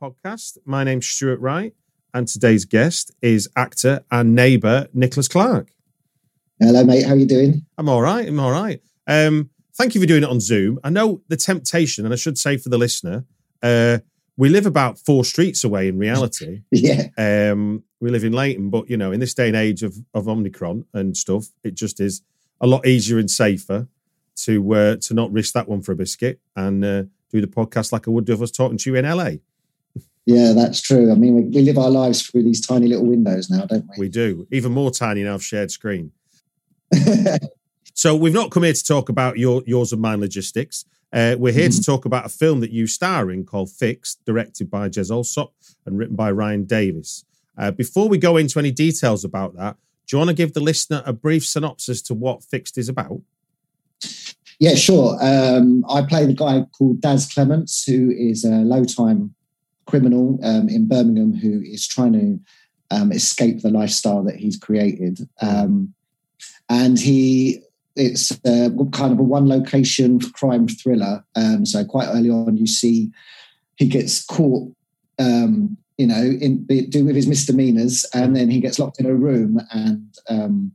Podcast. My name's Stuart Wright, and today's guest is actor and neighbour Nicholas Clarke. Hello, mate. How are you doing? I'm all right. I'm all right. Um, thank you for doing it on Zoom. I know the temptation, and I should say for the listener, uh, we live about four streets away in reality. Yeah, Um, we live in Leyton, but you know, in this day and age of, of Omicron and stuff, it just is a lot easier and safer to uh, to not risk that one for a biscuit and uh, do the podcast like I would do if I was talking to you in LA. yeah, that's true. I mean, we, we live our lives through these tiny little windows now, don't we? We do even more tiny now of shared screen. So we've not come here to talk about your yours and mine logistics. Uh, we're here to talk about a film that you star in called Fixed, directed by Jez Alsop and written by Ryan Davis. Uh, before we go into any details about that, do you want to give the listener a brief synopsis to what Fixed is about? yeah, sure. Um, I play the guy called Daz Clements, who is a low-time criminal um, in Birmingham who is trying to um, escape the lifestyle that he's created. Um, and he, it's uh, kind of a one-location crime thriller. Um, so quite early on, you see he gets caught um, you know, in do with his misdemeanors, and then he gets locked in a room, and um,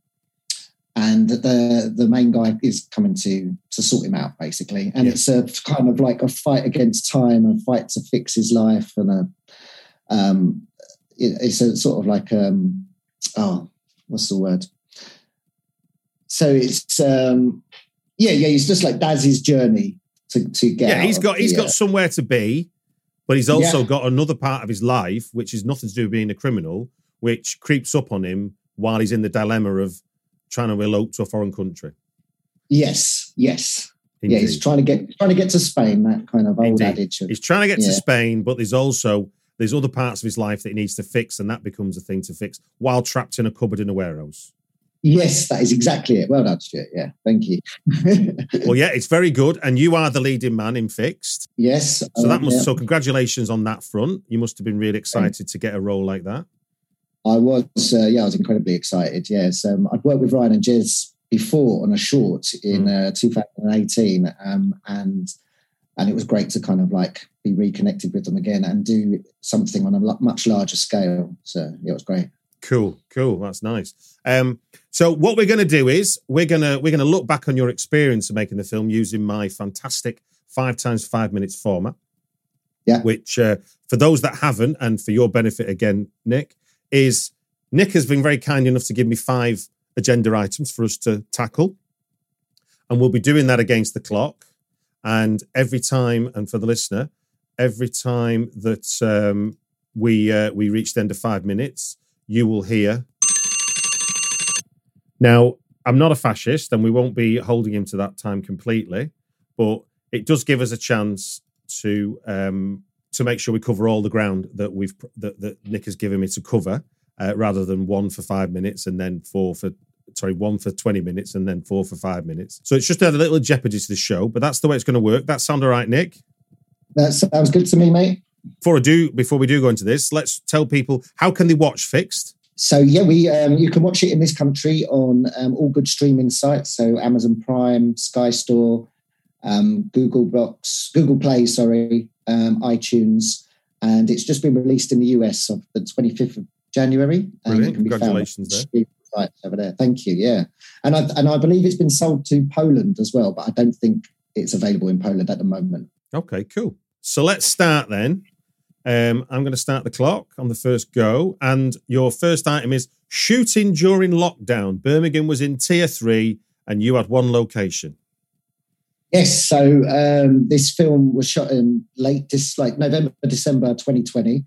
and the the main guy is coming to to sort him out, basically. And Yeah. it's a kind of like a fight against time, a fight to fix his life, and a um, it, it's a sort of like um, oh, what's the word? So it's um, yeah, yeah. It's just like Daz's journey to to get. yeah, he's of got he's got somewhere to be, but he's also Yeah. got another part of his life which is nothing to do with being a criminal, which creeps up on him while he's in the dilemma of trying to elope to a foreign country. Yes, yes. Yeah, he's trying to get trying to get to Spain. That kind of old Indeed. adage. Of, He's trying to get to Spain, but there's also there's other parts of his life that he needs to fix, and that becomes a thing to fix while trapped in a cupboard in a warehouse. Yes, that is exactly it. Well done, Stuart. Yeah, thank you. Well, yeah, it's very good, and you are the leading man in Fixed. yes. So that um, must yeah. so congratulations on that front. You must have been really excited to get a role like that. I was. Uh, yeah, I was incredibly excited. Yes, um, I'd worked with Ryan and Jez before on a short in Mm. uh, 2018, um, and and it was great to kind of like be reconnected with them again and do something on a much larger scale. So yeah, it was great. Cool, cool. That's nice. Um, so what we're going to do is we're gonna we're gonna look back on your experience of making the film using my fantastic five times five minutes format. Yeah. Which uh, for those that haven't, and for your benefit again, Nick, is Nick has been very kind enough to give me five agenda items for us to tackle, and we'll be doing that against the clock. And every time, and for the listener, every time that um, we uh, we reach the end of five minutes, you will hear. Now, I'm not a fascist, and we won't be holding him to that time completely, but it does give us a chance to um, to make sure we cover all the ground that we've that, that Nick has given me to cover, uh, rather than one for five minutes and then four for sorry one for twenty minutes and then four for five minutes. So it's just a little jeopardy to the show, but that's the way it's going to work. That sound all right, Nick? That sounds good to me, mate. Before I do, before we do go into this, let's tell people how can they watch Fixed. So yeah, we um, you can watch it in this country on um, all good streaming sites. So Amazon Prime, Sky Store, um, Google Box, Google Play, sorry, um, iTunes, and it's just been released in the US on the 25th of January. and Brilliant. it can be found Congratulations there. sites over there. Thank you. Yeah, and I and I believe it's been sold to Poland as well, but I don't think it's available in Poland at the moment. Okay, cool. So let's start then. Um, I'm going to start the clock on the first go. And your first item is shooting during lockdown. Birmingham was in tier three and you had one location. Yes, so um, this film was shot in late, this like November, December 2020,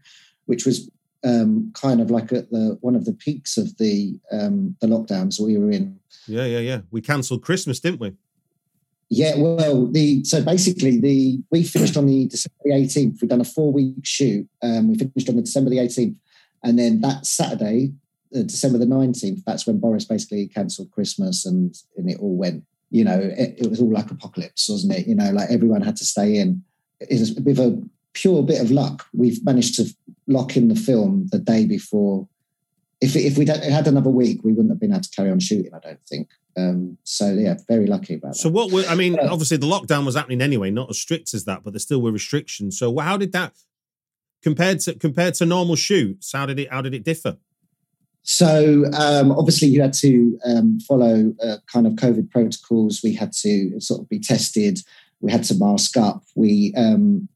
which was um, kind of like at the one of the peaks of the um, the lockdowns we were in. Yeah, yeah, yeah. We cancelled Christmas, didn't we? Yeah, well, the so basically the we finished on the December the 18th. We've done a four week shoot. Um, we finished on the December the 18th, and then that Saturday, uh, December the 19th, that's when Boris basically cancelled Christmas, and and it all went. You know, it, it was all like apocalypse, wasn't it? You know, like everyone had to stay in. With a pure bit of luck. We've managed to lock in the film the day before. If if we had another week, we wouldn't have been able to carry on shooting. I don't think. Um, so yeah, very lucky about that. So what were I mean, Yeah. obviously the lockdown was happening anyway, not as strict as that, but there still were restrictions. So how did that compared to compared to normal shoots, how did it how did it differ? So um, obviously you had to um, follow uh, kind of COVID protocols. We had to sort of be tested. We had to mask up. We um,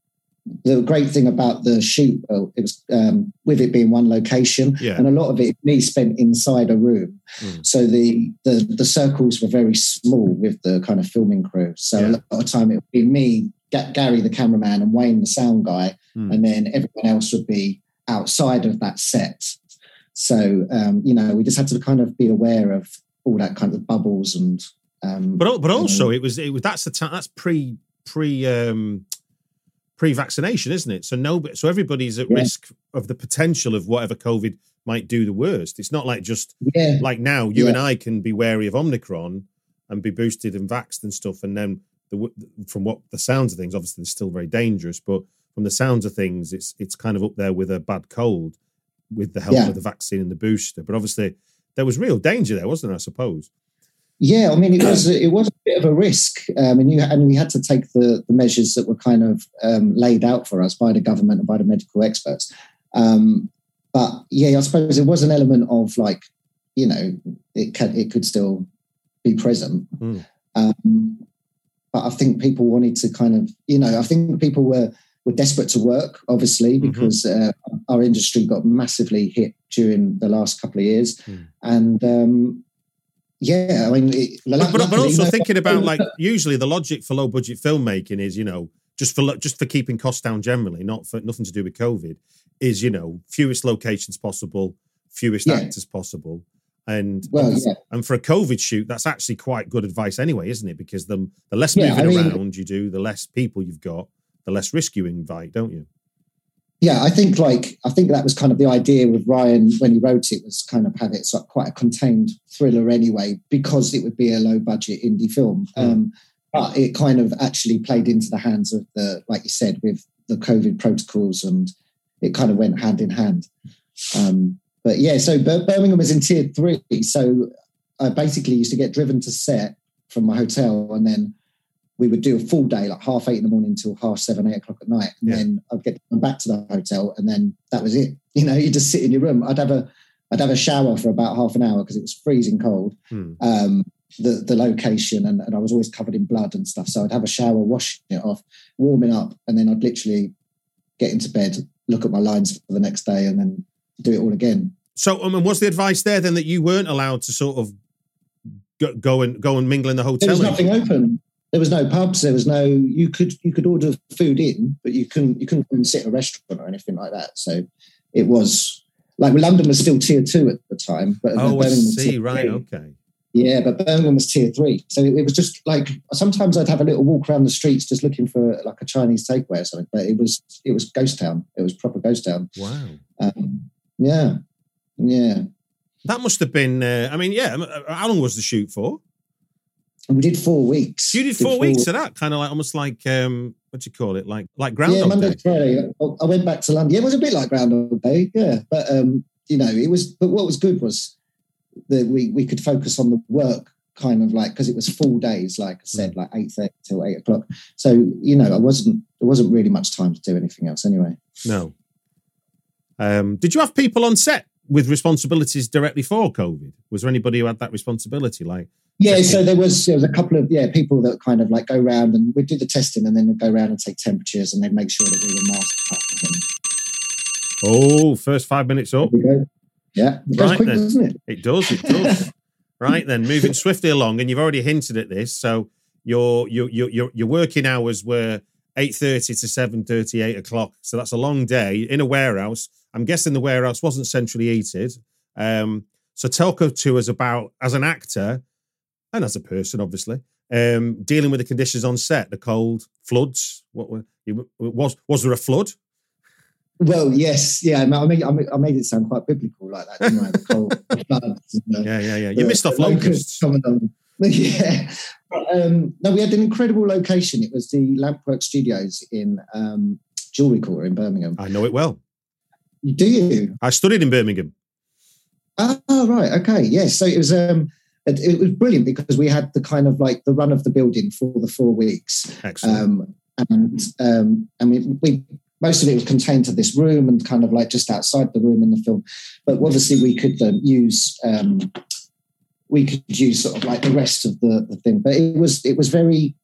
the great thing about the shoot, uh, it was um, with it being one location, Yeah. and a lot of it me spent inside a room. Mm. So the, the the circles were very small with the kind of filming crew. So Yeah. a lot of time it would be me, Ga- Gary the cameraman, and Wayne the sound guy, Mm. and then everyone else would be outside of that set. So um, you know, we just had to kind of be aware of all that kind of bubbles and. Um, But but you know, also it was it was that's the time that's pre pre um pre vaccination, isn't it? So no, so everybody's at Yeah. risk of the potential of whatever COVID might do the worst. It's not like just yeah, like now you Yeah. and I can be wary of Omicron and be boosted and vaxxed and stuff, and then the from what the sounds of things, obviously, it's still very dangerous, but from the sounds of things, it's it's kind of up there with a bad cold, with the help of the vaccine and the booster. But obviously, there was real danger there, wasn't there? I suppose. Yeah, I mean, it was it was bit of a risk, um, and you and we had to take the the measures that were kind of um, laid out for us by the government and by the medical experts. Um, but yeah, I suppose it was an element of like, you know, it can, it could still be present. Mm. Um, but I think people wanted to kind of, you know, I think people were were desperate to work, obviously, Mhm. because uh, our industry got massively hit during the last couple of years, Mm. and um, yeah, I mean, it, but, but, but also thinking about like usually the logic for low budget filmmaking is you know just for just for keeping costs down generally, not for nothing to do with COVID, is you know fewest locations possible, fewest Yeah. actors possible, and Well, yeah. and for a COVID shoot, that's actually quite good advice anyway, isn't it? Because the the less Yeah, moving I mean- around you do, the less people you've got, the less risk you invite, don't you? Yeah, I think like I think that was kind of the idea with Ryan when he wrote it was kind of have it sort of quite a contained thriller anyway because it would be a low budget indie film. Mm. Um, but it kind of actually played into the hands of the like you said with the COVID protocols and it kind of went hand in hand. Um, but yeah, so Bir- Birmingham was in tier three, so I basically used to get driven to set from my hotel and then we would do a full day, like half eight in the morning till half seven, eight o'clock at night. And Yeah. then I'd get back to the hotel and then that was it. You know, you just sit in your room. I'd have a I'd have a shower for about half an hour because it was freezing cold. Hmm. Um, the the location and, and I was always covered in blood and stuff. So I'd have a shower, washing it off, warming up, and then I'd literally get into bed, look at my lines for the next day, and then do it all again. So, um, and what's the advice there then that you weren't allowed to sort of go, go and go and mingle in the There hotel? was nothing open. There was no pubs. There was no. You could you could order food in, but you couldn't you couldn't go and sit at a restaurant or anything like that. So it was like London was still tier two at the time, but Oh, I see. Right. three. Okay. Yeah, but Birmingham was tier three. So it, it was just like sometimes I'd have a little walk around the streets just looking for like a Chinese takeaway or something. But it was it was ghost town. It was proper ghost town. Wow. Um, yeah, yeah. That must have been. Uh, I mean, yeah. How long was the shoot for? And we did four weeks. You did four weeks of that, kind of like almost like um, what do you call it? Like like yeah, Monday Day. Friday. I I went back to London. Yeah, it was a bit like Groundhog Day. Yeah, but um, you know, it was. But what was good was that we we could focus on the work kind of like because it was full days, like I said, like eight thirty till eight o'clock. So you know, I wasn't there wasn't really much time to do anything else anyway. No. Um, did you have people on set with responsibilities directly for COVID? Was there anybody who had that responsibility? Like, Yeah, Testing. so there was there was a couple of yeah people that kind of like go around and we'd do the testing and then we'd go around and take temperatures and they'd make sure that we were masked up. Oh, first five minutes up. there we go. Yeah, it Right quick, then. doesn't it? It does. It does. right then, moving swiftly along, and you've already hinted at this. So your your your your, your working hours were eight thirty to seven thirty, eight o'clock. So that's a long day in a warehouse. I'm guessing the warehouse wasn't centrally heated. Um, so talk to us about as an actor and as a person, obviously, um, dealing with the conditions on set, the cold, floods. What were was was there a flood? Well, yes, yeah. I made I made, I made it sound quite biblical like that, didn't I? The cold, the floods, and Yeah, yeah, yeah. You the- missed off locusts. Yeah. But, um, no, we had an incredible location. It was the Lampwork Studios in um, Jewelry Quarter in Birmingham. I know it well. You do you? I studied in Birmingham. Oh, right. Okay. Yes. So it was um it, it was brilliant because we had the kind of like the run of the building for the four weeks. Excellent. Um and um and we, we most of it was contained to this room and kind of like just outside the room in the film. But obviously we could um, use um we could use sort of like the rest of the, the thing. But it was it was very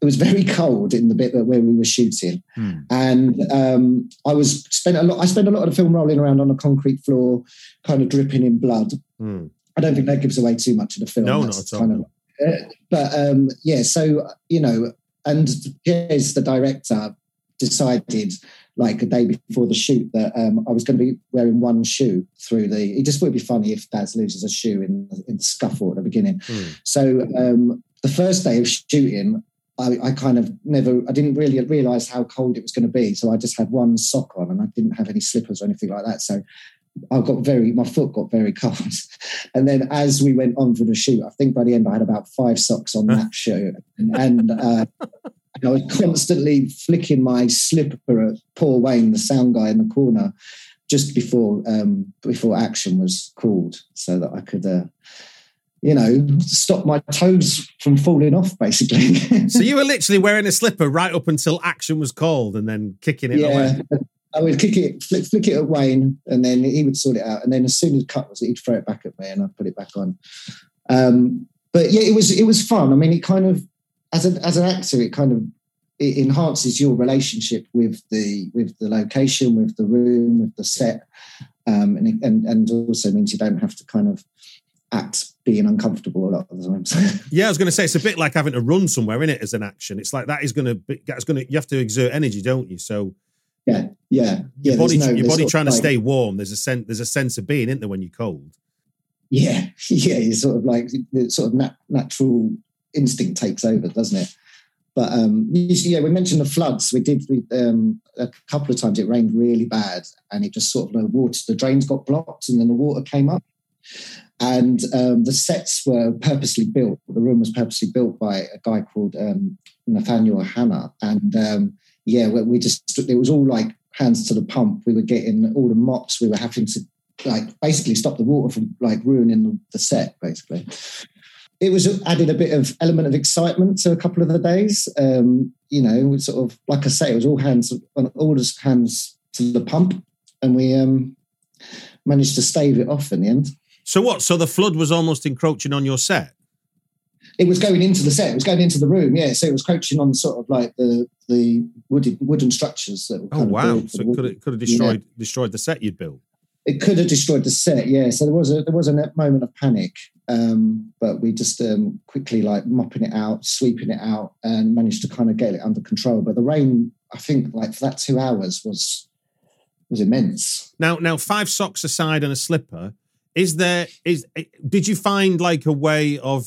it was very cold in the bit that where we were shooting Hmm. and um, I was spent a lot. I spent a lot of the film rolling around on a concrete floor, kind of dripping in blood. Hmm. I don't think that gives away too much of the film. No, That's not at all, of, uh, but um, yeah, so you know, and here's the director decided like a day before the shoot that um, I was going to be wearing one shoe through the. It just it'd be funny if Daz loses a shoe in in the scuffle at the beginning. Hmm. So um, the first day of shooting, I, I kind of never, I didn't really realize how cold it was going to be. So I just had one sock on and I didn't have any slippers or anything like that. So I got very, my foot got very cold. And then as we went on for the shoot, I think by the end I had about five socks on that shoe. And, and, uh, and I was constantly flicking my slipper at Paul Wayne, the sound guy in the corner, just before um, before action was called, so that I could, uh, you know, stop my toes from falling off, basically. So you were literally wearing a slipper right up until action was called and then kicking it yeah, away. I would kick it, flick, flick it at Wayne, and then he would sort it out. And then as soon as cut was, he'd throw it back at me, and I'd put it back on. Um, but yeah, it was it was fun. I mean, it kind of as an as an actor, it kind of it enhances your relationship with the with the location, with the room, with the set, um, and and and also means you don't have to kind of act being uncomfortable a lot of the times. Yeah, I was going to say it's a bit like having to run somewhere in it as an action. It's like that is going to be that's going to you have to exert energy, don't you? So yeah, yeah, yeah. your body no- your body trying to like- stay warm. There's a sense there's a sense of being, isn't there, when you're cold? Yeah, yeah, it's sort of like the sort of nat- natural instinct takes over, doesn't it? But um, you see, yeah, we mentioned the floods. We did we, um, a couple of times. It rained really bad, and it just sort of the water, the drains got blocked, and then the water came up. And um, the sets were purposely built. The room was purposely built by a guy called um, Nathaniel Hanna, and um, yeah, we just it was all like hands to the pump. We were getting all the mops. We were having to like basically stop the water from like ruining the set basically it was added a bit of element of excitement to a couple of the days um you know sort of like i say it was all hands on all just hands to the pump and we um managed to stave it off in the end So what? So the flood was almost encroaching on your set. It was going into the set it was going into the room yeah so it was crouching on sort of like the the wooden wooden structures that were Oh wow! So it could have, could have destroyed destroyed the set you'd built. it could have destroyed the set yeah so there was a there was a moment of panic um but we just um quickly like mopping it out sweeping it out and managed to kind of get it under control but the rain i think like for that two hours was was immense Now, now five socks aside and a slipper. Is there is did you find like a way of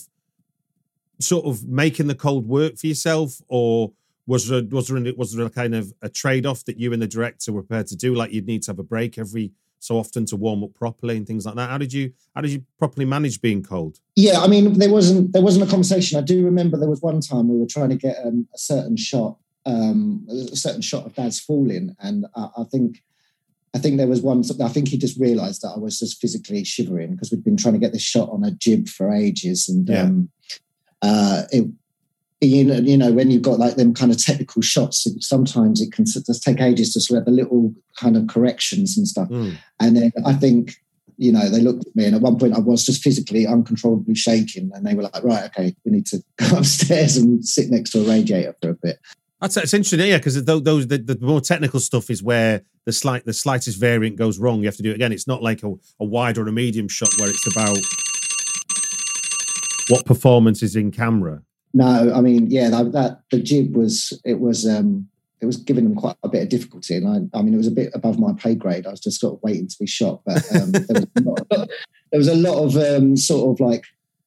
sort of making the cold work for yourself, or was there was there was there a kind of a trade off that you and the director were prepared to do? Like you'd need to have a break every so often to warm up properly and things like that. How did you how did you properly manage being cold? yeah i mean there wasn't there wasn't a conversation i do remember there was one time we were trying to get um, a certain shot um a certain shot of Daz falling and i, I think I think there was one. I think he just realised that I was just physically shivering because we'd been trying to get this shot on a jib for ages, and Yeah. um, uh, it. You know, you know, when you've got like them kind of technical shots, sometimes it can just take ages to sort of the little kind of corrections and stuff. Mm. And then I think, you know, they looked at me, and at one point I was just physically uncontrollably shaking, and they were like, "Right, okay, we need to go upstairs and sit next to a radiator for a bit." That's it's interesting, yeah, because those the, the more technical stuff is where the slight the slightest variant goes wrong. You have to do it again. It's not like a, a wide or a medium shot where it's about what performance is in camera. No, I mean, yeah, that, that the jib was it was um it was giving them quite a bit of difficulty, and I, I mean, it was a bit above my pay grade. I was just sort of waiting to be shot, but um, there, was a lot, there was a lot of um, sort of like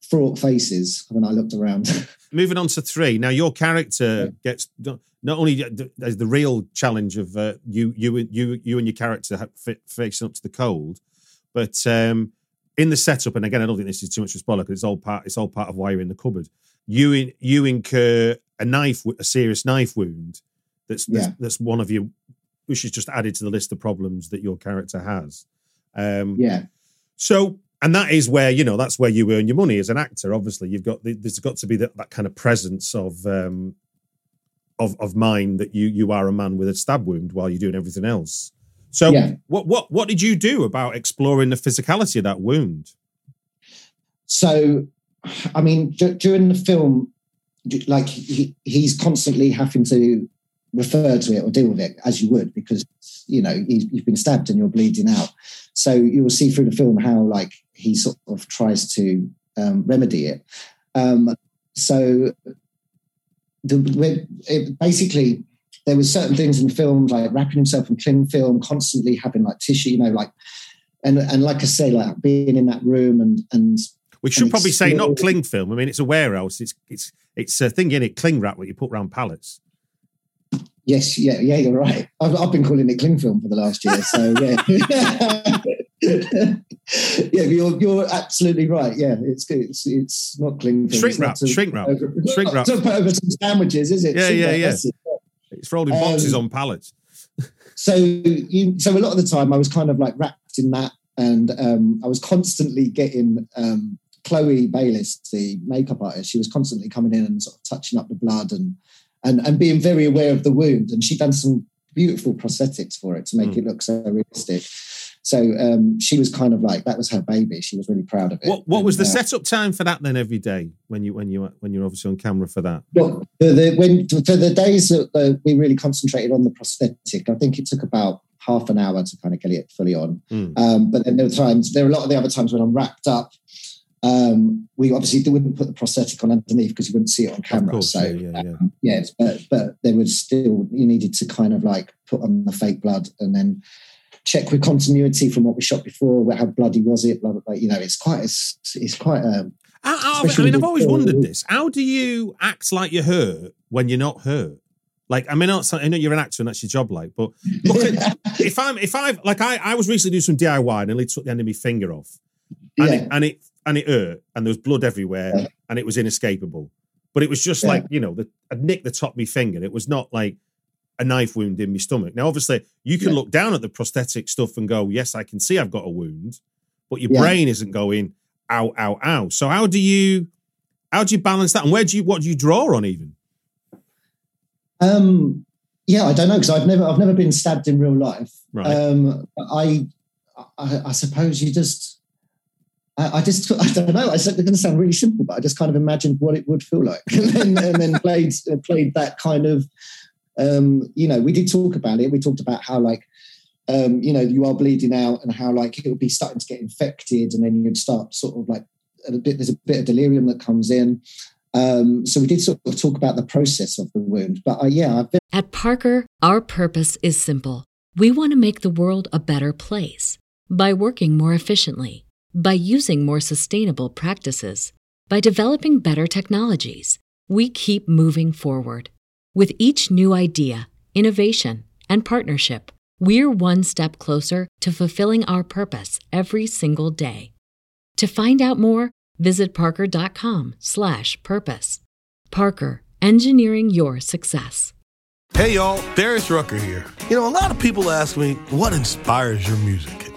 fraught faces when I looked around. Moving on to three. Now, your character gets not only there's the real challenge of uh, you, you, you, you, and your character ha- facing up to the cold, but um, in the setup, and again, I don't think this is too much of a spoiler because it's all part. It's all part of why you're in the cupboard. You, in, you incur a knife, a serious knife wound. That's that's, Yeah. that's one of you, which is just added to the list of problems that your character has. Um, yeah, so, and that is where you know that's where you earn your money as an actor. Obviously, you've got there's got to be that, that kind of presence of um, of of mind that you you are a man with a stab wound while you're doing everything else. So, Yeah. what what what did you do about exploring the physicality of that wound? So, I mean, d- during the film, like he, he's constantly having to refer to it or deal with it as you would because you know you- you've been stabbed and you're bleeding out. So you will see through the film how like he sort of tries to um, remedy it. Um, so the it, basically there was certain things in the film like wrapping himself in cling film, constantly having like tissue, you know, like and and like I say, like being in that room and and We should And probably say not cling film. I mean, it's a warehouse. It's it's it's a thing in it, cling wrap, what you put around pallets. Yes, yeah, yeah, you're right. I've, I've been calling it cling film for the last year, so yeah, yeah, you're you're absolutely right. Yeah, it's good. It's it's not cling film. Shrink not wrap, to- shrink wrap, over- shrink not wrap. To put over some sandwiches, is it? Yeah, Shrink yeah, wrap, yeah. It's for holding boxes Um, on pallets. so you so a lot of the time I was kind of like wrapped in that, and um, I was constantly getting um, Chloe Bayliss, the makeup artist. She was constantly coming in and sort of touching up the blood and and and being very aware of the wound. And she'd done some beautiful prosthetics for it to make Mm. it look so realistic. So um, she was kind of like that was her baby. She was really proud of it. What what was the uh, setup time for that then every day when you when you when you're obviously on camera for that? Well, the, the, when for the days that we really concentrated on the prosthetic, I think it took about half an hour to kind of get it fully on. Mm. Um, but then there were times, there were a lot of the other times when I'm wrapped up. Um, we obviously wouldn't put the prosthetic on underneath because you wouldn't see it on camera. course, so yeah, yeah, yeah. um, yes, but but there was still you needed to kind of like put on the fake blood and then check with continuity from what we shot before. How bloody was it? Blah, blah, blah. You know, it's quite it's, it's quite um, How- how- I mean, I've always the- wondered this. How do you act like you're hurt when you're not hurt? Like, I mean, not- I know you're an actor and that's your job, like, but look at, if I'm, if I've, like, I, I was recently doing some DIY and nearly took the end of my finger off, and yeah. it, and it, and it hurt, and there was blood everywhere, Yeah. and it was inescapable. But it was just Yeah. like, you know, the, I'd nicked the top of my finger. It was not like a knife wound in my stomach. Now, obviously, you can Yeah. look down at the prosthetic stuff and go, yes, I can see I've got a wound, but your Yeah. brain isn't going, ow, ow, ow. So how do you, how do you balance that? And where do you, what do you draw on even? Um, yeah, I don't know because I've never I've never been stabbed in real life. Right. Um, I, I I suppose you just I, I just I don't know. I said it's going to sound really simple, but I just kind of imagined what it would feel like, and then, and then played played that kind of. Um, you know, we did talk about it. We talked about how like. Um, you know, you are bleeding out, and how like it would be starting to get infected, and then you'd start sort of like a bit. There's a bit of delirium that comes in, um, so we did sort of talk about the process of the wound, but uh, yeah, I've been At Parker, our purpose is simple. We want to make the world a better place by working more efficiently, by using more sustainable practices, by developing better technologies. We keep moving forward. With each new idea, innovation, and partnership, we're one step closer to fulfilling our purpose every single day. To find out more, visit parker.com/purpose. Parker, engineering your success. Hey y'all, Darius Rucker here. You know, a lot of people ask me, what inspires your music?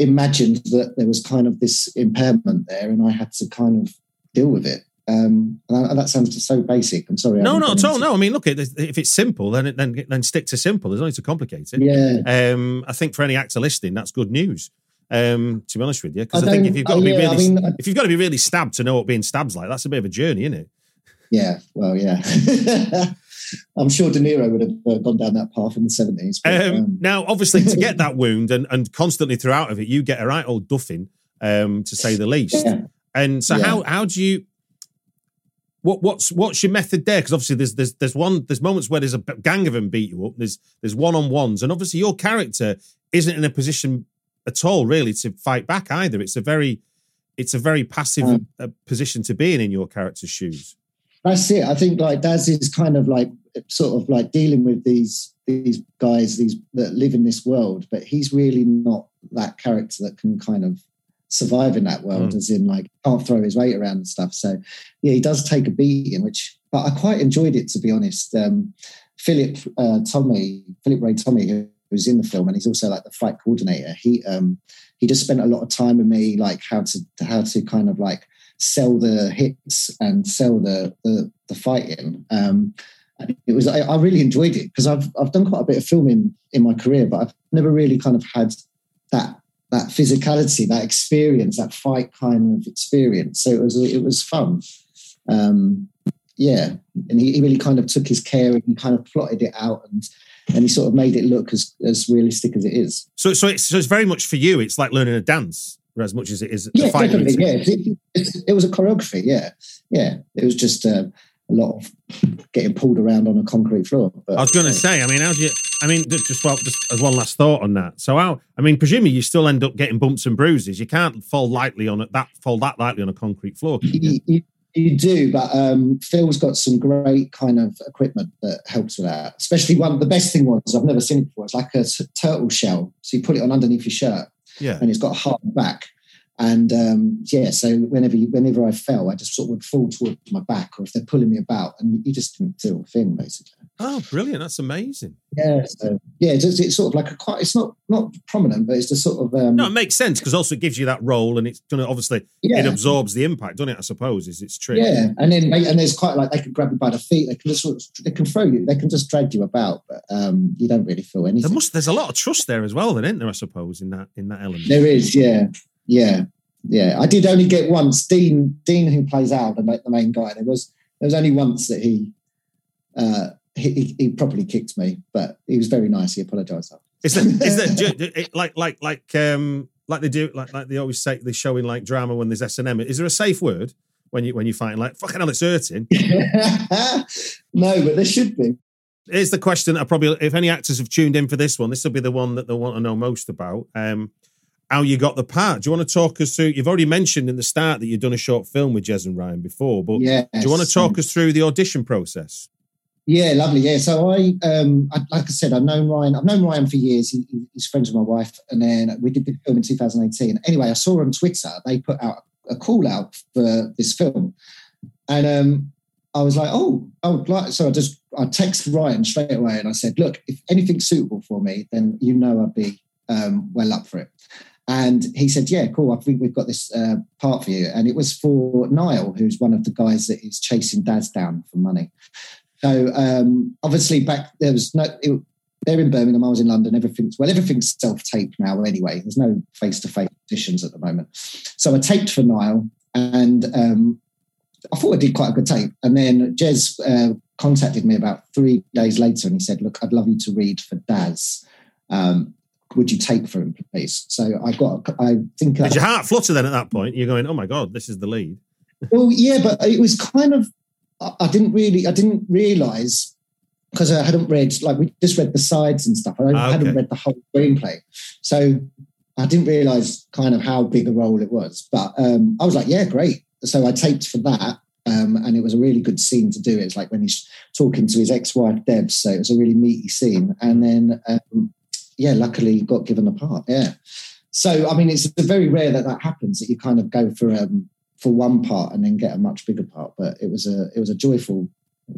imagined that there was kind of this impairment there and i had to kind of deal with it um and, I, and that sounds so basic i'm sorry I No, haven't at all. No, I mean, look, if it's simple, then it, then then stick to simple. There's no need to complicate it. yeah Um, I think for any actor listening, that's good news. Um, to be honest with you, because I I, think if you've got to be yeah, I really, mean, I- if you've got to be really stabbed to know what being stabbed's like, that's a bit of a journey, isn't it? yeah well yeah i'm sure de niro would have uh, gone down that path in the 70s but, Um, um, now, obviously, to get that wound and, and constantly throughout of it, you get a right old duffing, um, to say the least. yeah. And so, Yeah. how how do you? What what's what's your method there? Because obviously, there's there's there's one there's moments where there's a gang of them beat you up. There's there's one on ones, and obviously, your character isn't in a position at all really to fight back either. It's a very it's a very passive uh, position to be in in your character's shoes. That's it. I think like Daz is kind of like sort of like dealing with these these guys these that live in this world, but he's really not that character that can kind of survive in that world, Mm. as in like can't throw his weight around and stuff. So yeah, he does take a beating, which but I quite enjoyed it to be honest. Um, Philip uh, Tommy, Philip Ray Tommy, who was in the film, and he's also like the fight coordinator. He um, he just spent a lot of time with me, like how to how to kind of like sell the hits and sell the the, the fighting. Um, it was I, I really enjoyed it because I've I've done quite a bit of filming in my career, but I've never really kind of had that that physicality, that experience, that fight kind of experience. So it was it was fun. Um, yeah, and he, he really kind of took his care and kind of plotted it out and and he sort of made it look as as realistic as it is. So so it's so it's very much for you. It's like learning a dance as much as it is Yeah, fight. definitely. Yeah, it, it, it was a choreography. Yeah, yeah. It was just uh, a lot of getting pulled around on a concrete floor. But, I was going to say, I mean, how do you? I mean, just well, just as one last thought on that. So, how? I mean, presumably you still end up getting bumps and bruises. You can't fall lightly on it. That fall that lightly on a concrete floor. can you? you, you, do, but um, Phil's got some great kind of equipment that helps with that. Especially one. The best thing was I've never seen it before. It's like a turtle shell. So you put it on underneath your shirt, Yeah. and it's got a hard back. And um, yeah, so whenever you, whenever I fell, I just sort of would fall towards my back, or if they're pulling me about, and you just didn't feel a thing basically. Oh, brilliant! That's amazing. Yeah, so yeah, it's, it's sort of like a quite. It's not not prominent, but it's just sort of um, No, it makes sense because also it gives you that role, and it's gonna obviously yeah, it absorbs the impact, doesn't it? I suppose is its true. yeah. And then and there's quite like they can grab you by the feet. They can just sort of, they can throw you. They can just drag you about, but um, you don't really feel anything. There must. There's a lot of trust there as well, then, isn't there? I suppose in that in that element. There is, yeah, yeah, yeah. I did only get once. Dean, Dean, who plays Al, the, the main guy. There was there was only once that he, uh, he, he properly kicked me, but he was very nice. He apologised. Is that is that do- do- it- like like like um like they do like like they always say they show in like drama when there's S and M? Is there a safe word when you when you fighting like fucking hell it's hurting? no, but there should be. Here's the question that I probably if any actors have tuned in for this one, this will be the one that they'll want to know most about. Um, how you got the part? Do you want to talk us through? You've already mentioned in the start that you've done a short film with Jez and Ryan before, but Yeah. do you want to talk us through the audition process? Yeah, lovely. Yeah, so I, um, I, like I said, I've known Ryan. I've known Ryan for years. He, he- he's friends with my wife, and then we did the film in 2018. Anyway, I saw on Twitter they put out a call out for this film, and um, I was like, oh, I would like. So I just I texted Ryan straight away, and I said, look, if anything's suitable for me, then you know I'd be um, well up for it. And he said, yeah, cool. I think we've got this uh, part for you, and it was for Niall, who's one of the guys that is chasing Daz down for money. So um, obviously back there was no. It, they're in Birmingham. I was in London. Everything's well. Everything's self-taped now. Anyway, there's no face-to-face auditions at the moment. So I taped for Niall, and um, I thought I did quite a good tape. And then Jez uh, contacted me about three days later, and he said, "Look, I'd love you to read for Daz. Um, would you take for him, please?" So I got. I think. Did your heart flutter then at that point? You're going, oh my god, this is the lead. Well, yeah, but it was kind of. I didn't really. I didn't realise because I hadn't read like we just read the sides and stuff. I Ah, hadn't read the whole screenplay, so I didn't realize kind of how big a role it was. But um, I was like, yeah, great. So I taped for that. Um, and it was a really good scene to do. It's like when he's talking to his ex-wife Deb, so it was a really meaty scene. And then, um, yeah, luckily got given a part. Yeah. So I mean, it's very rare that that happens that you kind of go for um, for one part and then get a much bigger part. But it was a it was a joyful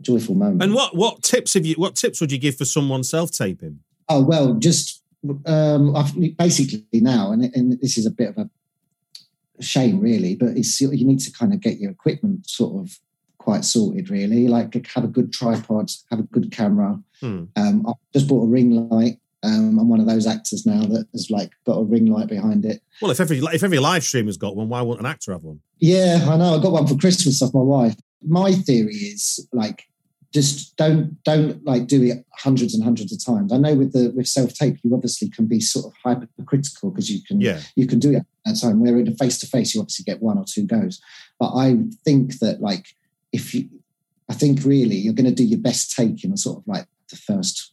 joyful moment. And what what tips have you? What tips would you give for someone self taping? Oh well, just um, I've, basically now, and, and this is a bit of a shame, really. But it's you need to kind of get your equipment sort of quite sorted, really. Like have a good tripod, have a good camera. Hmm. Um, I just bought a ring light. Um, I'm one of those actors now that has like got a ring light behind it. Well, if every if every live streamer's got one, why won't an actor have one? Yeah, I know. I got one for Christmas off my wife. My theory is like just don't don't like do it hundreds and hundreds of times. I know with the with self tape, you obviously can be sort of hypercritical because you can Yeah, you can do it at a time. Where in a face to face, you obviously get one or two goes. But I think that like if you, I think really you're going to do your best take in a sort of like the first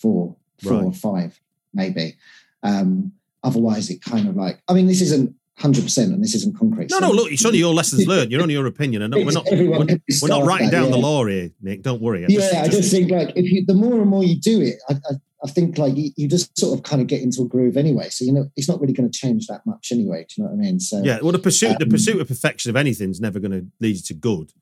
four, four or five, maybe. Um, otherwise, it kind of like I mean, this isn't hundred percent, and this isn't concrete. no, so- no. Look, it's only your lessons learned. You're only your opinion, and we're not Everyone we're, we're not writing that, down the law here, Nick. Don't worry. yeah, I just think like if you the more and more you do it, I, I, I think like you, you just sort of kind of get into a groove anyway. So you know it's not really going to change that much anyway. Do you know what I mean? So yeah. Well, the pursuit the Um, pursuit of perfection of anything is never going to lead you to good.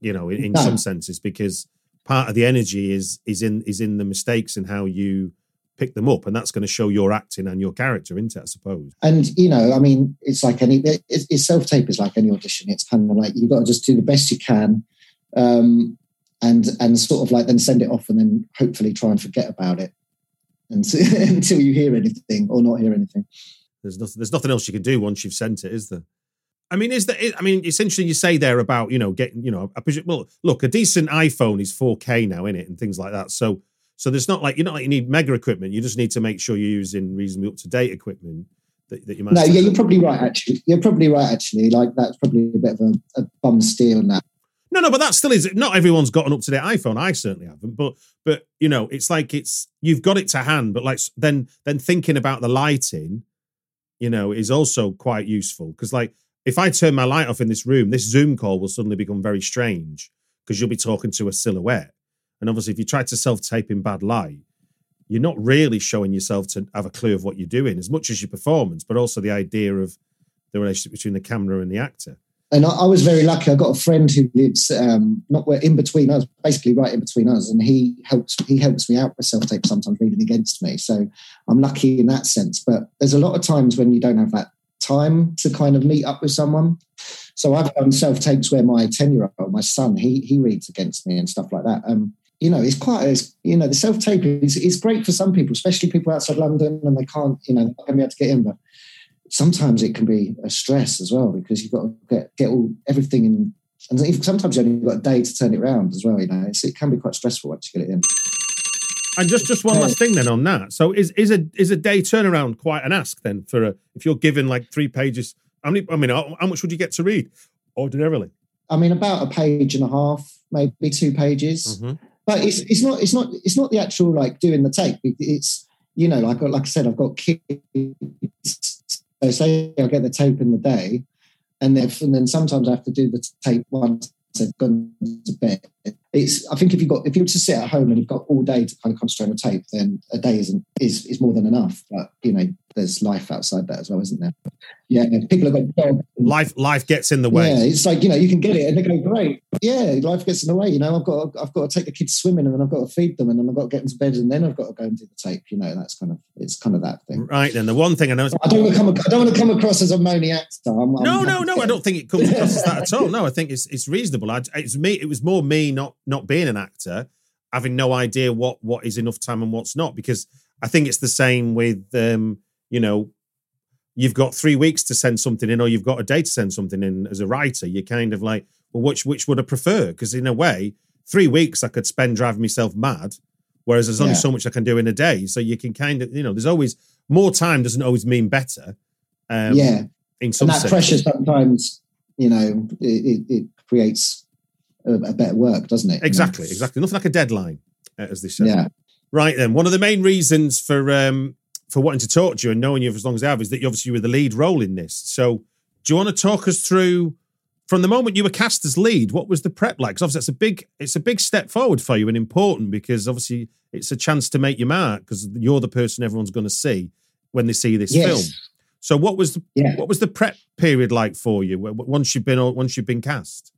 You know, in, in No. some senses, because part of the energy is is in is in the mistakes and how you pick them up, and that's going to show your acting and your character, isn't it? I suppose. and you know, I mean, it's like any it's, it's self tape is like any audition. It's kind of like you've got to just do the best you can, um, and and sort of like then send it off, and then hopefully try and forget about it until, until you hear anything or not hear anything. There's nothing. There's nothing else you can do once you've sent it, is there? I mean, is that? I mean, it's interesting you say there about you know getting you know. I presume, well, look, a decent iPhone is 4K now in it and things like that. So, so there's not like you're not like you need mega equipment. You just need to make sure you're using reasonably up to date equipment that, that you might. No, yeah, you're probably right. Actually, you're probably right. Actually, like that's probably a bit of a, a bum steer on that. No, no, but that still is. Not everyone's got an up to date iPhone. I certainly haven't. But but you know, it's like it's you've got it to hand. But like then then thinking about the lighting, you know, is also quite useful because like if I turn my light off in this room, this Zoom call will suddenly become very strange because you'll be talking to a silhouette. And obviously, if you try to self tape in bad light, you're not really showing yourself to have a clue of what you're doing as much as your performance, but also the idea of the relationship between the camera and the actor. And I, I was very lucky. I got a friend who lives um, not where in between us, basically right in between us, and he helps he helps me out with self tape sometimes reading against me. So I'm lucky in that sense. But there's a lot of times when you don't have that time to kind of meet up with someone. So I've done self tapes where my ten year old, my son, he he reads against me and stuff like that. Um, you know, it's quite, it's, you know, the self tape is, is great for some people, especially people outside London and they can't, you know, they're going to be able to get in. But sometimes it can be a stress as well because you've got to get, get all everything in. And sometimes you've only got a day to turn it around as well. You know, it's, it can be quite stressful once you get it in. And just just one last thing then on that. So is is a is a day turnaround quite an ask then for a if you're given like three pages? How many? I mean, how, how much would you get to read ordinarily? I mean, about a page and a half, maybe two pages. Mhm. But it's it's not it's not it's not the actual like doing the tape. It's you know, like like I said, I've got kids. So say I get the tape in the day, and then and then sometimes I have to do the tape once they've gone to bed. It's I think if you got if you were to sit at home and you've got all day to kind of concentrate on a tape, then a day isn't is is more than enough. But you know, there's life outside that as well, isn't there? Yeah, people have got jobs. Life life gets in the way. Yeah, it's like you know you can get it and they go great. Yeah, life gets in the way. You know, I've got I've got to take the kids swimming and then I've got to feed them and then I've got to get them to bed and then I've got to go and do the tape. You know, that's kind of it's kind of that thing. Right then, the one thing I know. I don't want to come. I don't want to come across as a moany actor. I'm, I'm No, no, happy no. to I don't think it comes across as that at all. No, I think it's it's reasonable. I, it's me. It was more me not not being an actor, having no idea what what is enough time and what's not. Because I think it's the same with um, you know, you've got three weeks to send something in, or you've got a day to send something in. As a writer, you're kind of like, well, which which would I prefer? Because in a way, three weeks I could spend driving myself mad, whereas there's only Yeah. so much I can do in a day. So you can kind of, you know, there's always more time doesn't always mean better. Um, yeah, in some and that sense. pressure sometimes, you know, it, it, it creates a, better work, doesn't it? You know? Exactly, exactly. Nothing like a deadline. uh, as they say. Yeah. Right then, one of the main reasons for um, for wanting to talk to you and knowing you for as long as I have is that you obviously were the lead role in this. So, do you want to talk us through from the moment you were cast as lead? What was the prep like? Because obviously, it's a big it's a big step forward for you and important because obviously it's a chance to make your mark because you're the person everyone's going to see when they see this Yes. film. So, what was the Yeah. what was the prep period like for you once you've been once you've been cast?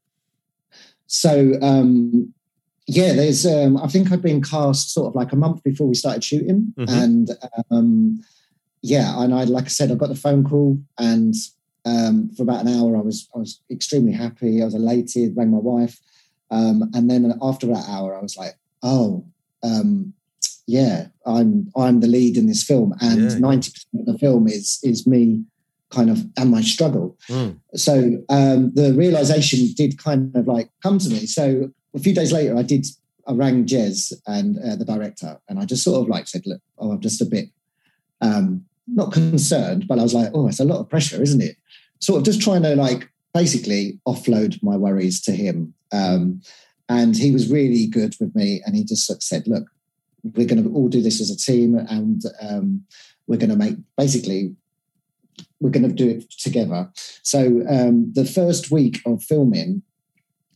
So um, yeah, there's. Um, I think I'd been cast sort of like a month before we started shooting, Mhm. and um, yeah, and I like I said, I got the phone call, and um, for about an hour, I was I was extremely happy. I was elated. Rang my wife, um, and then after that hour, I was like, oh. Um, yeah, I'm I'm the lead in this film, Yeah. and ninety percent of the film is is me, kind of, and my struggle Mm. so um, the realization did kind of like come to me. So a few days later, I did. I rang Jez and uh, the director, and I just sort of like said, "Look, oh, I'm just a bit um, not concerned, but I was like, oh, it's a lot of pressure, isn't it?" Sort of just trying to like basically offload my worries to him. Um, and he was really good with me, and he just sort of said, "Look, we're going to all do this as a team, and um, we're going to make basically." We're going to do it together. So um, the first week of filming,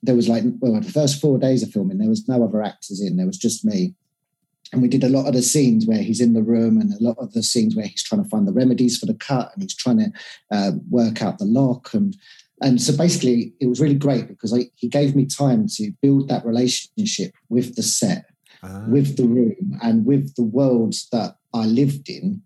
there was like well, the first four days of filming, there was no other actors in. There was just me, and we did a lot of the scenes where he's in the room, and a lot of the scenes where he's trying to find the remedies for the cut, and he's trying to uh, work out the lock, and and so basically, it was really great because I, he gave me time to build that relationship with the set Ah. with the room and with the world that I lived in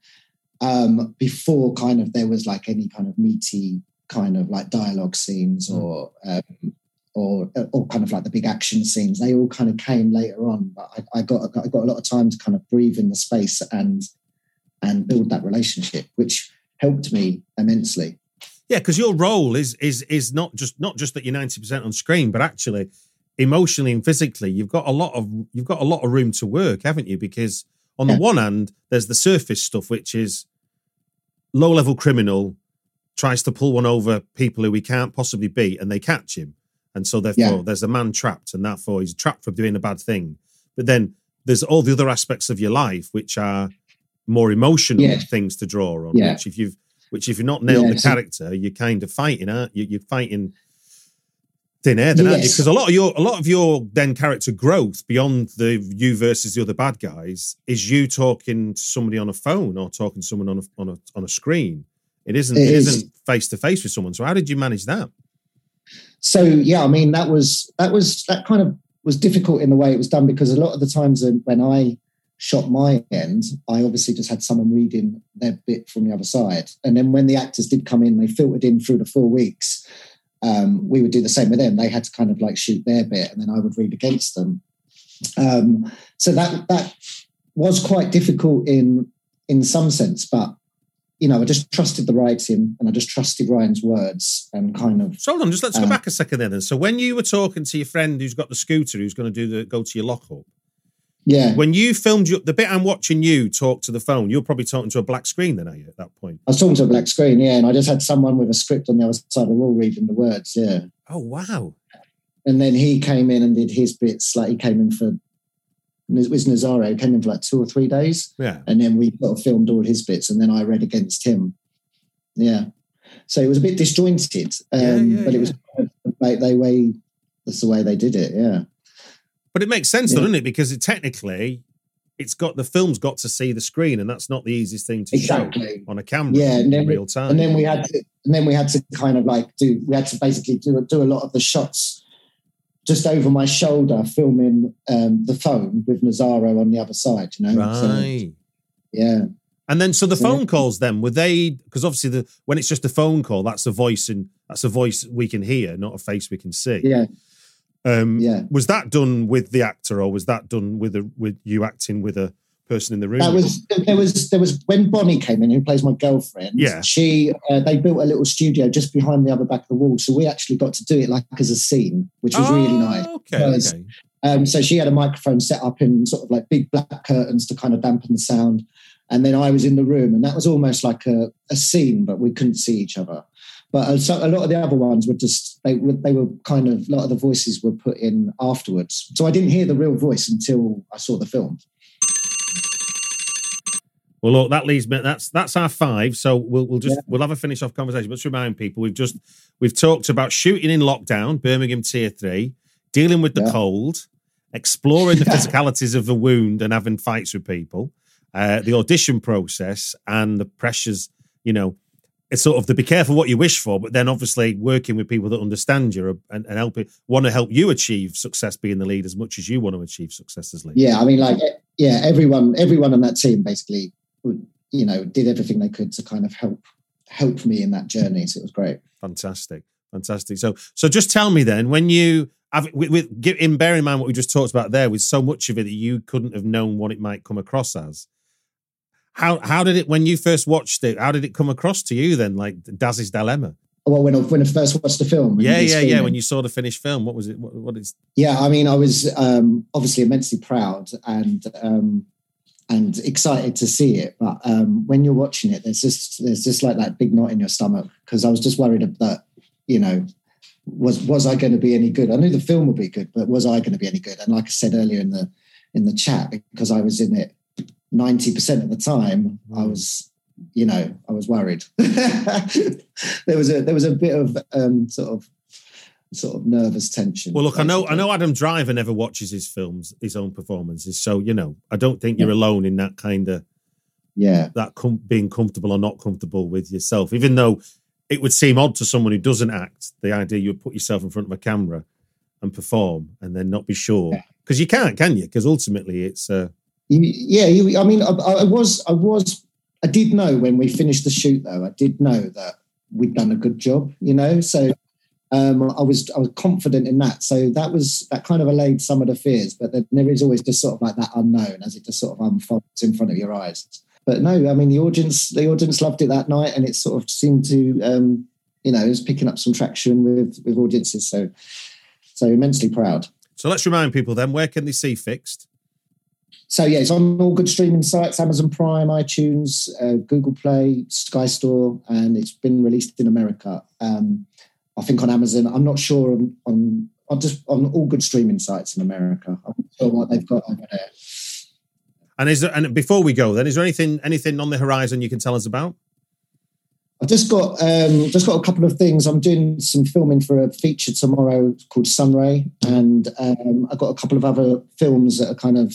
um, before kind of there was like any kind of meaty kind of like dialogue scenes or um, or or kind of like the big action scenes. They all kind of came later on, but I, I got I got a lot of time to kind of breathe in the space and and build that relationship, which helped me immensely. Yeah, because your role is is is not just not just that you're ninety percent on screen, but actually emotionally and physically, you've got a lot of you've got a lot of room to work, haven't you? Because on the one hand, there's the surface stuff, which is low level criminal tries to pull one over people who he can't possibly beat, and they catch him, and so therefore Yeah. there's a man trapped, and therefore he's trapped for doing a bad thing. But then there's all the other aspects of your life which are more emotional Yeah. things to draw on. Yeah. Which if you've which if you're not nailed Yeah, the character, you're kind of fighting, aren't you? You're fighting thin air, eh, then, aren't you? Because a lot of your a lot of your then character growth beyond the you versus the other bad guys is you talking to somebody on a phone or talking to someone on a on a on a screen. It isn't It it is. isn't face to face with someone. So how did you manage that? so yeah i mean that was that was that kind of was difficult in the way it was done because a lot of the times when i shot my end i obviously just had someone reading their bit from the other side and then when the actors did come in they filtered in through the four weeks um, we would do the same with them they had to kind of like shoot their bit and then i would read against them um, so that that was quite difficult in in some sense but you know i just trusted the writing and i just trusted ryan's words and kind of So hold on, just let's go Uh, back a second then. So when you were talking to your friend who's got the scooter, who's going to do the go to your lockup, yeah when you filmed you, the bit I'm watching you talk to the phone, you're probably talking to a black screen then, are you, at that point? I was talking to a black screen, yeah, and I just had someone with a script on the other side of the wall reading the words, yeah. Oh wow. And then he came in and did his bits, like he came in for, it was Nazaro, came in for like two or three days, Yeah. and then we sort of filmed all his bits, and then I read against him. Yeah. So it was a bit disjointed, um, Yeah, yeah, but it was like they way, that's the way they did it, yeah. But it makes sense, though, doesn't it? Because it, technically, it's got the film's got to see the screen, and that's not the easiest thing to show on a camera Yeah, and in then real time. and then we had to and then we had to kind of like do we had to basically do do a lot of the shots just over my shoulder filming um, the phone with Nazaro on the other side you know So, right. yeah And then, so the Yeah. phone calls, then were they? Because obviously, the when it's just a phone call, that's a voice, and that's a voice we can hear, not a face we can see. yeah Um, yeah Was that done with the actor, or was that done with a with you acting with a person in the room? that was there was there was when Bonnie came in who plays my girlfriend Yeah. she uh, they built a little studio just behind the other back of the wall so we actually got to do it like as a scene which was really Oh, nice Okay, Because- okay. Um, so she had a microphone set up in sort of like big black curtains to kind of dampen the sound. And then I was in the room, and that was almost like a, a scene, but we couldn't see each other. But a, so a lot of the other ones were just they were they were kind of a lot of the voices were put in afterwards. So I didn't hear the real voice until I saw the film. Well, look, that leaves me. That's that's our five. So we'll we'll just Yeah. we'll have a finish off conversation. But just remind people, we've just we've talked about shooting in lockdown, Birmingham Tier Three, dealing with the Yeah. cold, exploring the physicalities of the wound, and having fights with people, uh, the audition process, and the pressures. You know, it's sort of to be careful what you wish for, but then obviously working with people that understand you and, and help want to help you achieve success being the lead as much as you want to achieve success as lead. Yeah, I mean, like, yeah, everyone, everyone on that team basically, you know, did everything they could to kind of help help me in that journey. So it was great. Fantastic, fantastic. So, so just tell me then, when you have, with, with give- in bear in mind what we just talked about there, with so much of it that you couldn't have known what it might come across as. How how did it when you first watched it? How did it come across to you then, like Daz's dilemma? Well, when I when I first watched the film, Yeah, yeah, yeah. When you saw the finished film, what was it? What, what is? Yeah, I mean, I was um, obviously immensely proud and um, and excited to see it. But um, when you're watching it, there's just there's just like that big knot in your stomach because I was just worried that you know was was I going to be any good? I knew the film would be good, but was I going to be any good? And like I said earlier in the in the chat, because I was in it ninety percent of the time, I Mm. was you know I was worried. there was a there was a bit of um, sort of sort of nervous tension. Well, look, I know, I know, Adam Driver never watches his films, his own performances. So you know, I don't think you're Yeah. alone in that kind of Yeah, that com- being comfortable or not comfortable with yourself, even though it would seem odd to someone who doesn't act. The idea you would put yourself in front of a camera and perform and then not be sure Yeah. because you can't, can you? Because ultimately, it's uh, yeah. I mean, I, I was, I was, I did know when we finished the shoot, though. I did know that we'd done a good job. You know, so um, I was, I was confident in that. So that was that kind of allayed some of the fears. But then there is always just sort of like that unknown as it just sort of unfolds in front of your eyes. But no, I mean, the audience, the audience loved it that night, and it sort of seemed to, um, you know, it was picking up some traction with with audiences. So, so immensely proud. so. Let's remind people then where can they see Fixed? So yeah, it's on all good streaming sites: Amazon Prime, iTunes, uh, Google Play, Sky Store, and it's been released in America. Um, I think on Amazon. I'm not sure on, on on just on all good streaming sites in America. I'm not sure what they've got over there. And is there, and before we go, then is there anything anything on the horizon you can tell us about? I've just got um, just got a couple of things. I'm doing some filming for a feature tomorrow called Sunray, and um, I've got a couple of other films that are kind of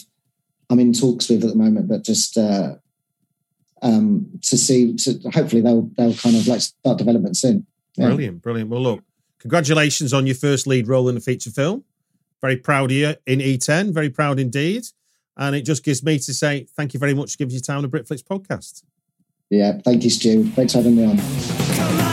I'm in talks with at the moment, but just uh, um, to see. To, hopefully, they'll they'll kind of like start development soon. Yeah. Brilliant, brilliant. Well, look, congratulations on your first lead role in a feature film. Very proud of you in E10. Very proud indeed. And it just gives me to say thank you very much for giving your time on the Britflicks podcast. Yeah, thank you, Stu. Thanks for having me on.